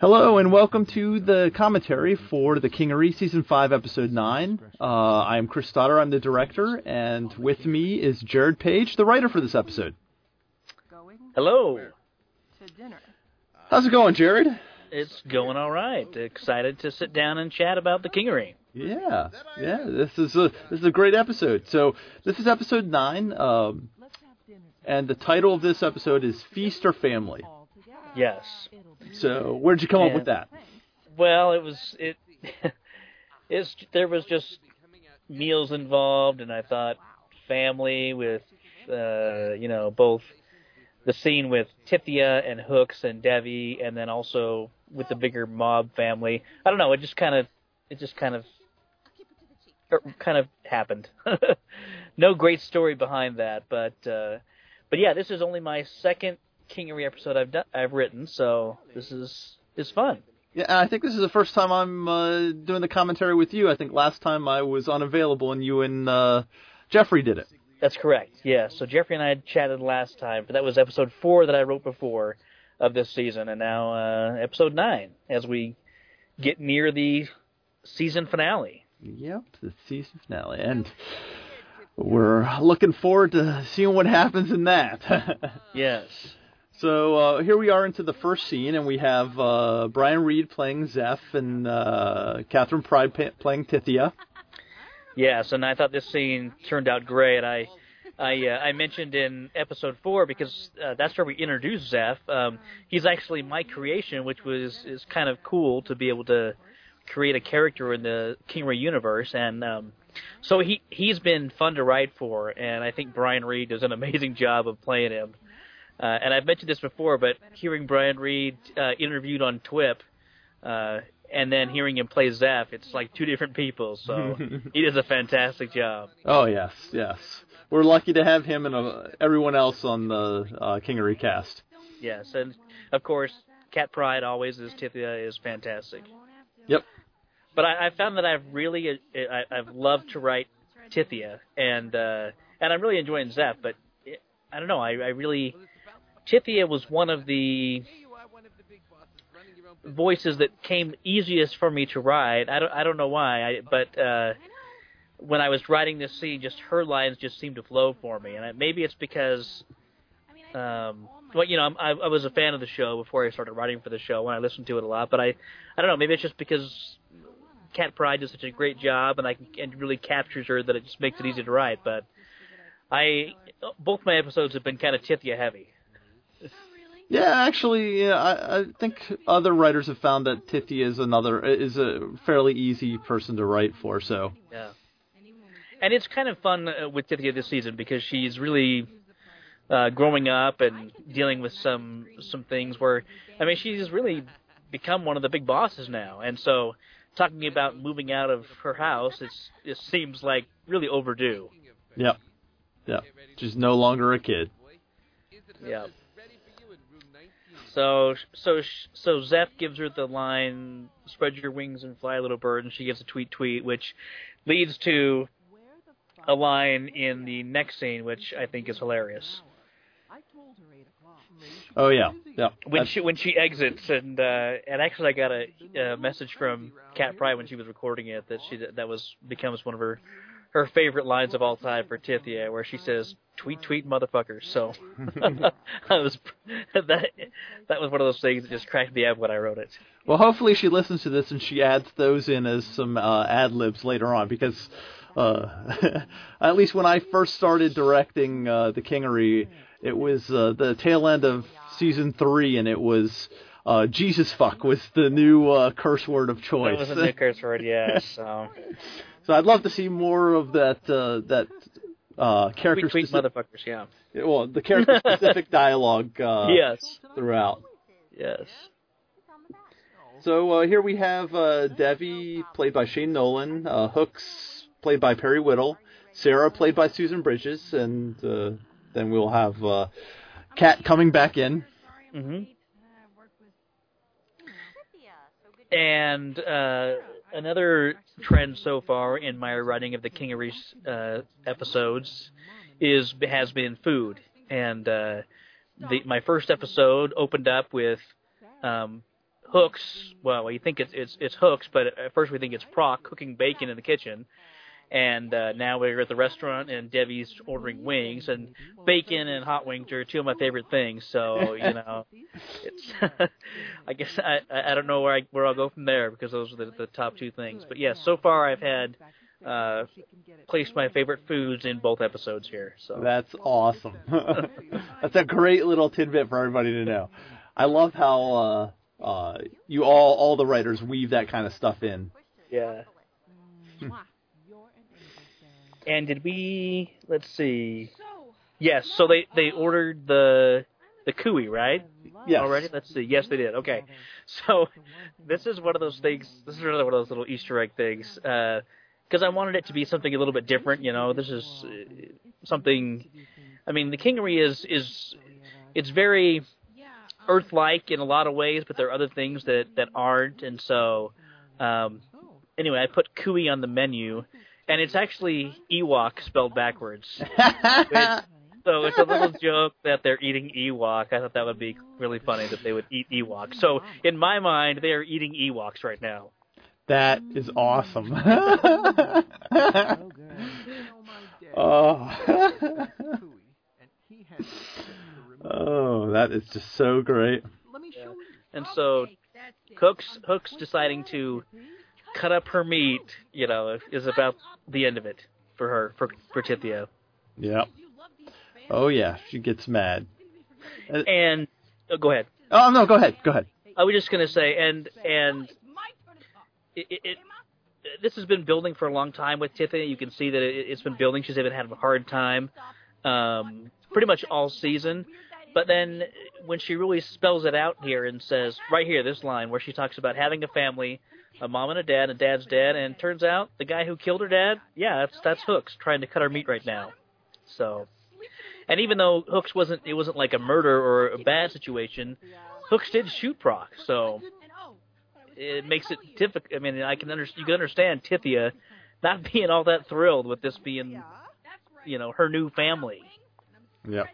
Hello and welcome to the commentary for the Kingery Season 5, Episode 9. Uh, I am Chris Stadther, I'm the director, and with me is Jared Page, the writer for this episode. Hello. To dinner. How's it going, Jared? It's going all right. Excited to sit down and chat about the Kingery. Yeah, yeah, this is a this is a great episode. So this is episode nine, um, and the title of this episode is Feast or Family. Yes. So where'd you come up with that? Well, it was it. it's there was just meals involved, and I thought family with, uh, you know, both the scene with Tithia and Hooks and Devi, and then also with the bigger mob family. I don't know. It just kind of, it just kind of, er, kind of happened. no great story behind that, but, uh, but yeah, this is only my second Kingery episode I've done, I've written, so this is is fun. Yeah, and I think this is the first time I'm uh, doing the commentary with you. I think last time I was unavailable and you and uh, Jeffrey did it. That's correct. Yeah. So Jeffrey and I had chatted last time, but that was episode four that I wrote before of this season, and now uh, episode nine as we get near the season finale. Yep, the season finale, and we're looking forward to seeing what happens in that. Yes. So uh, here we are into the first scene, and we have uh, Brian Reed playing Zeph and uh, Catherine Pride pa- playing Tithia. Yes, and I thought this scene turned out great. I I uh, I mentioned in episode four because uh, that's where we introduced Zeph. Um, he's actually my creation, which was is kind of cool to be able to create a character in the Kingery universe, and um, so he he's been fun to write for, and I think Brian Reed does an amazing job of playing him. Uh, and I've mentioned this before, but hearing Brian Reed uh, interviewed on TWIP, uh, and then hearing him play Zeph, it's like two different people. So he does a fantastic job. Oh yes, yes. We're lucky to have him and uh, everyone else on the uh, Kingery cast. Yes, and of course, Cat Pride always is Tithia is fantastic. Yep. But I, I found that I've really I, I've loved to write Tithia, and uh, and I'm really enjoying Zeph. But it, I don't know, I, I really Tithia was one of the voices that came easiest for me to write. I don't I don't know why, I, but uh, when I was writing this scene, just her lines just seemed to flow for me, and I, maybe it's because um, well, you know, I, I was a fan of the show before I started writing for the show, and I listened to it a lot. But I, I don't know, maybe it's just because Cat Pride does such a great job, and I and really captures her that it just makes it easy to write. But I, both my episodes have been kind of Tithia heavy. Yeah, actually, yeah, I, I think other writers have found that Tithia is another is a fairly easy person to write for. So Yeah. And it's kind of fun uh, with Tithia this season because she's really uh, growing up and dealing with some some things where I mean she's really become one of the big bosses now, and so talking about moving out of her house, it's it seems like really overdue. Yep. Yep. She's no longer a kid. Yeah. So so so Zeph gives her the line "Spread your wings and fly, little bird," and she gives a tweet tweet, which leads to a line in the next scene, which I think is hilarious. Oh yeah. yeah. When she when she exits, and uh, and actually I got a, a message from Kat Pride when she was recording it that she that was becomes one of her her favorite lines of all time for Tithia, where she says "tweet tweet motherfuckers." So I was that that was one of those things that just cracked me up when I wrote it. Well, hopefully she listens to this and she adds those in as some uh, ad libs later on because uh, at least when I first started directing uh, the Kingery, it was uh, the tail end of season three, and it was uh, Jesus fuck was the new uh, curse word of That choice. was a new curse word, yeah. So so I'd love to see more of that uh, that uh, character tweet tweet specific, motherfuckers, yeah. well the character specific dialogue uh, yes, throughout. yes. So uh, here we have uh, Devi, played by Shane Nolan, uh, Hooks, played by Perry Whittle, Sarah, played by Susan Bridges, and uh, then we'll have uh, Kat coming back in. hmm And uh, another trend so far in my writing of the Kingery uh, episodes is has been food, and uh, the my first episode opened up with um, Hooks. Well, we think it's it's it's Hooks, but at first we think it's Prock cooking bacon in the kitchen. And uh, now we're at the restaurant, and Debbie's ordering wings, and bacon and hot wings are two of my favorite things. So you know, it's I guess I I don't know where I where I'll go from there because those are the, the top two things. But yes, yeah, so far I've had uh, placed my favorite foods in both episodes here. So that's awesome. that's a great little tidbit for everybody to know. I love how uh, uh, you all all the writers weave that kind of stuff in. Yeah. And did we? Let's see. Yes. So they they ordered the the cooey, right? Yes. Already? Let's see. Yes, they did. Okay. So this is one of those things. This is another one of those little Easter egg things. Because uh, I wanted it to be something a little bit different. You know, this is uh, something. I mean, the Kingery is is it's very Earth-like in a lot of ways, but there are other things that that aren't. And so, um, anyway, I put cooey on the menu, and it's actually Ewok spelled backwards. which, so it's a little joke that they're eating Ewok. I thought that would be really funny that they would eat Ewok. So in my mind, they are eating Ewoks right now. That is awesome. oh. oh, that is just so great. Yeah. And so Hooks Hooks deciding to cut up her meat, you know, is about the end of it for her for for Tithia. Yeah. Oh yeah, she gets mad. And oh, go ahead. Oh no, go ahead. Go ahead. I was just gonna say, and and it, it, it this has been building for a long time with Tithia. You can see that it, has been building. She's even had a hard time, um, pretty much all season. But then when she really spells it out here and says, right here, this line where she talks about having a family, a mom and a dad, and dad's dad, and turns out the guy who killed her dad, yeah, that's that's Hooks trying to cut her meat right now. So, and even though Hooks wasn't, it wasn't like a murder or a bad situation. Hooks did shoot Prock, so it makes it difficult. I mean, I can understand. You can understand Tithia not being all that thrilled with this being, you know, her new family. Yep.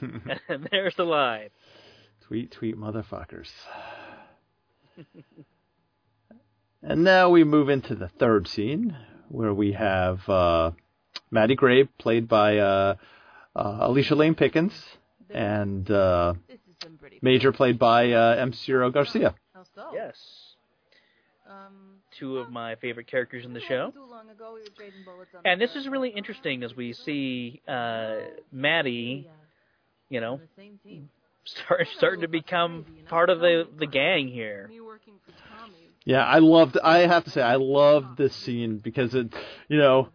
and there's the line. Tweet, tweet, motherfuckers. and now we move into the third scene where we have uh, Maddie Gray, played by uh, uh, Alicia Lane Pickens, and uh, Major, played by uh, M. Ciro Garcia. Yes. Two of my favorite characters in the show. And this is really interesting as we see uh, Maddie you know, start starting to become part of the the gang here. Yeah, I loved. I have to say, I loved this scene because it, you know,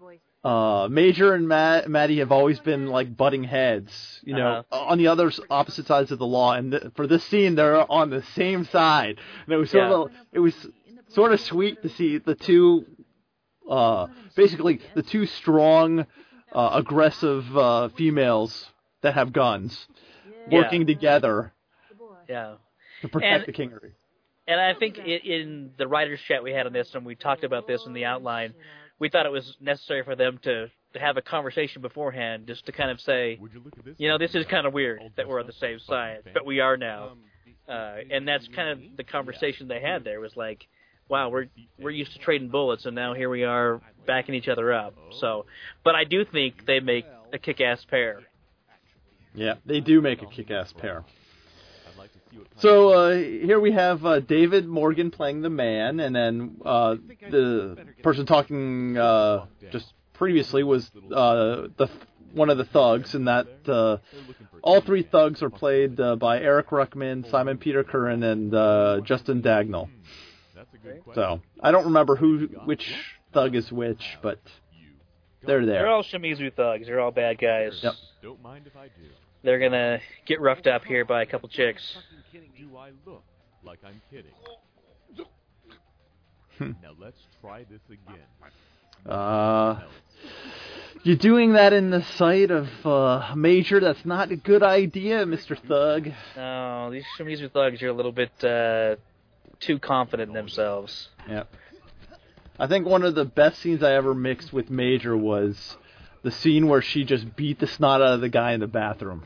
uh, Major and Matt, Maddie have always been like butting heads, you know, uh-huh. on the other opposite sides of the law. And th- for this scene, they're on the same side, and it was sort yeah. of it was sort of sweet to see the two, uh, basically the two strong, uh, aggressive uh, females that have guns working yeah. together yeah. to protect And- the kingery. And I think i in the writers' chat we had on this, and we talked about this in the outline, we thought it was necessary for them to, to have a conversation beforehand, just to kind of say, you know, this is kind of weird that we're on the same side, but we are now. Uh, and that's kind of the conversation they had there was like, wow, we're we're used to trading bullets, and now here we are backing each other up. So, but I do think they make a kick-ass pair. Yeah, they do make a kick-ass pair. So uh, here we have uh, David Morgan playing the man, and then uh, the person talking uh, just previously was uh, the one of the thugs, and that uh, all three thugs are played uh, by Eric Ruckman, Simon Peter Curran, and uh, Justin Dagnall. So I don't remember who which thug is which, but they're there. They're all Shimizu thugs. They're all bad guys. Yep. Don't mind if I do. They're gonna get roughed up here by a couple chicks. Do I look like I'm kidding? now let's try this again. Uh, you're doing that in the sight of uh, Major. That's not a good idea, Mister Thug. No, these Shimizu thugs are a little bit uh, too confident in themselves. Yep. I think one of the best scenes I ever mixed with Major was the scene where she just beat the snot out of the guy in the bathroom.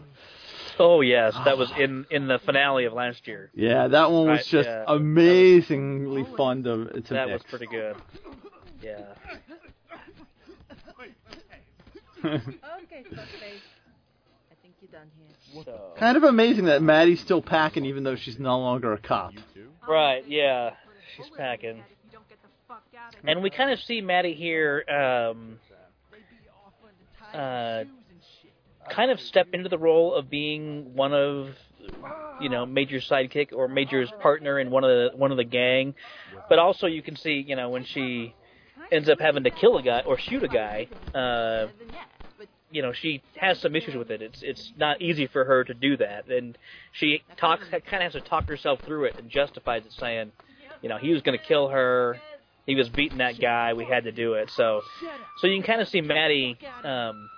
Oh yes, that was in in the finale of last year. Yeah, that one was Right, just yeah. amazingly fun to to That was pretty good. Yeah. Okay, fuckface. I think you're done here. So. kind of amazing that Maddie's still packing even though she's no longer a cop. Right. Yeah. She's packing. And we kind of see Maddie here, um, uh, kind of step into the role of being one of, you know, Major's sidekick or Major's partner in one of the one of the gang. But also, you can see, you know, when she ends up having to kill a guy or shoot a guy, uh, you know, she has some issues with it. It's it's not easy for her to do that, and she talks kind of has to talk herself through it and justifies it, saying, you know, he was going to kill her. He was beating that guy. We had to do it. So, so you can kind of see Maddie um,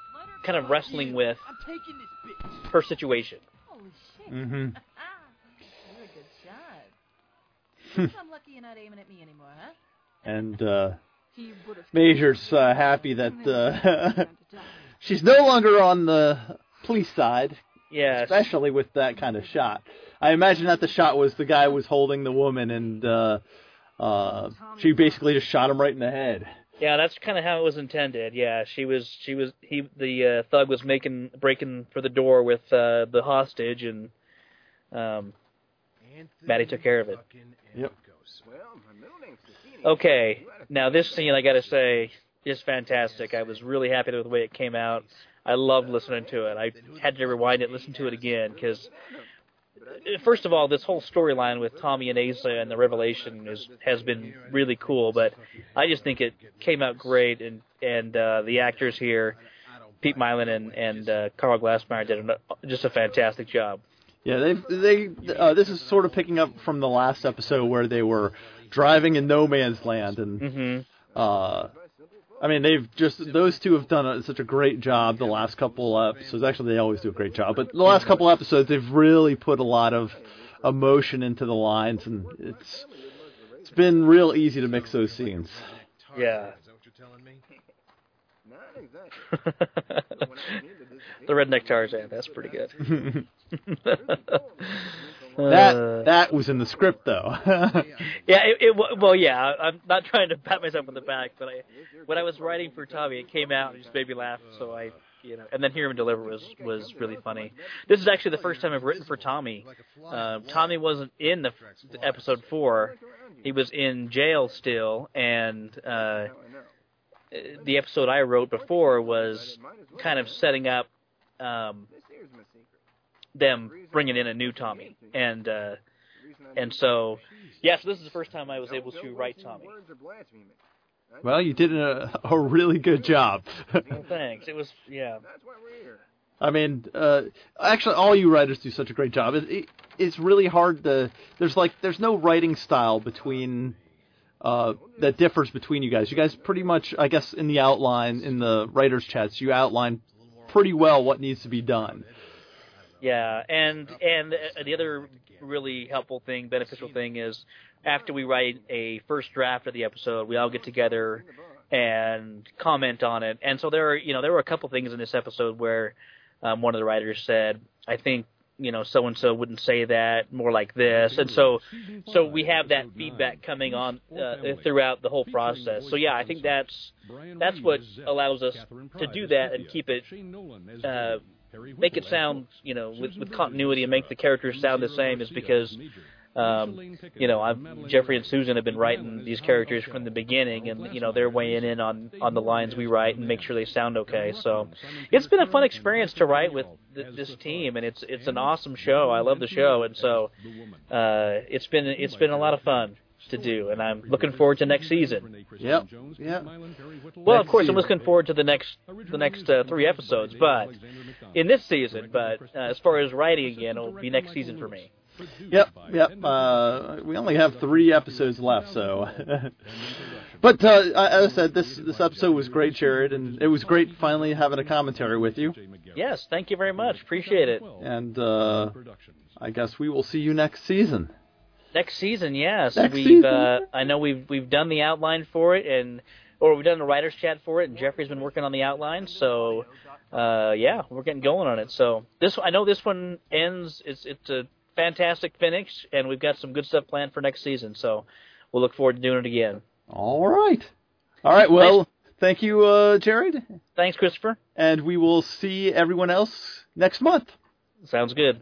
kind of wrestling with her situation. Mm-hmm. You're a good shot. I'm lucky you're not aiming at me anymore, huh? And uh, He would have. Major's uh, happy that uh, she's no longer on the police side, Yeah, especially with that kind of shot. I imagine that the shot was the guy was holding the woman and uh, uh, she basically just shot him right in the head. yeah, that's kind of how it was intended. Yeah, she was she was he the uh, thug was making breaking for the door with uh, the hostage, and um, Maddie took care of it. Yep. Okay, now this scene I gotta say is fantastic. I was really happy with the way it came out. I loved listening to it. I had to rewind it, listen to it again because, first of all, this whole storyline with Tommy and Asa and the revelation is has been really cool. But I just think it came out great, and and uh, the actors here, Pete Mylan and and uh, Carl Glassmeyer did a, just a fantastic job. Yeah, they they uh, this is sort of picking up from the last episode where they were driving in no man's land, and hmm uh, I mean they've just those two have done a, such a great job the last couple episodes. Actually, they always do a great job, but the last couple episodes they've really put a lot of emotion into the lines, and it's it's been real easy to mix those scenes. Yeah. the redneck Tarzan. That's pretty good. that Uh, that was in the script though. yeah, it, it well, yeah. I- I'm not trying to pat myself on the back, but I, when I was writing for Tommy, it came out and just made me laugh. So I, you know, and then hear him deliver was was really funny. This is actually the first time I've written for Tommy. Uh, Tommy wasn't in the f- episode four; he was in jail still, and uh, the episode I wrote before was kind of setting up um, them bringing in a new Tommy, and uh, and so yeah, so this is the first time I was able to write Tommy. well, you did a, a really good job. Well, thanks. It was yeah. I mean, uh, actually, all you writers do such a great job. It, it, it's really hard to. There's like there's no writing style between uh, that differs between you guys. You guys pretty much, I guess, in the outline in the writers' chats, you outline pretty well what needs to be done. Yeah, and and uh, the other really helpful thing, beneficial thing is after we write a first draft of the episode, we all get together and comment on it. And so there are, you know, there were a couple things in this episode where um, one of the writers said, "I think." You know, so and so wouldn't say that, more like this, and so, so we have that feedback coming on uh, throughout the whole process. So yeah, I think that's that's what allows us to do that and keep it uh, make it sound, you know, with, with continuity and make the characters sound the same is because, um, you know, I've, Jeffrey and Susan have been writing these characters from the beginning, and you know they're weighing in on on the lines we write and make sure they sound okay. So it's been a fun experience to write with th- this team, and it's it's an awesome show. I love the show, and so uh, it's been it's been a lot of fun to do, and I'm looking forward to next season. Yep. Yeah. Well, of course, I'm looking forward to the next the next uh, three episodes, but in this season. But uh, as far as writing again, it'll be next season for me. Yep, yep. Uh, we only have three episodes left, so. but uh, as I said, this this episode was great, Jared, and it was great finally having a commentary with you. Yes, thank you very much. Appreciate it. And uh, I guess we will see you next season. Next season, yes, Next we've. season. Uh, I know we've we've done the outline for it, and or we've done the writers' chat for it, and Jeffrey's been working on the outline. So uh, yeah, we're getting going on it. So this, I know this one ends. It's it's a fantastic finish, and we've got some good stuff planned for next season. So we'll look forward to doing it again. All right. All right. Well, thank you, uh, Jared, Thanks, Christopher. and we will see everyone else next month. Sounds good.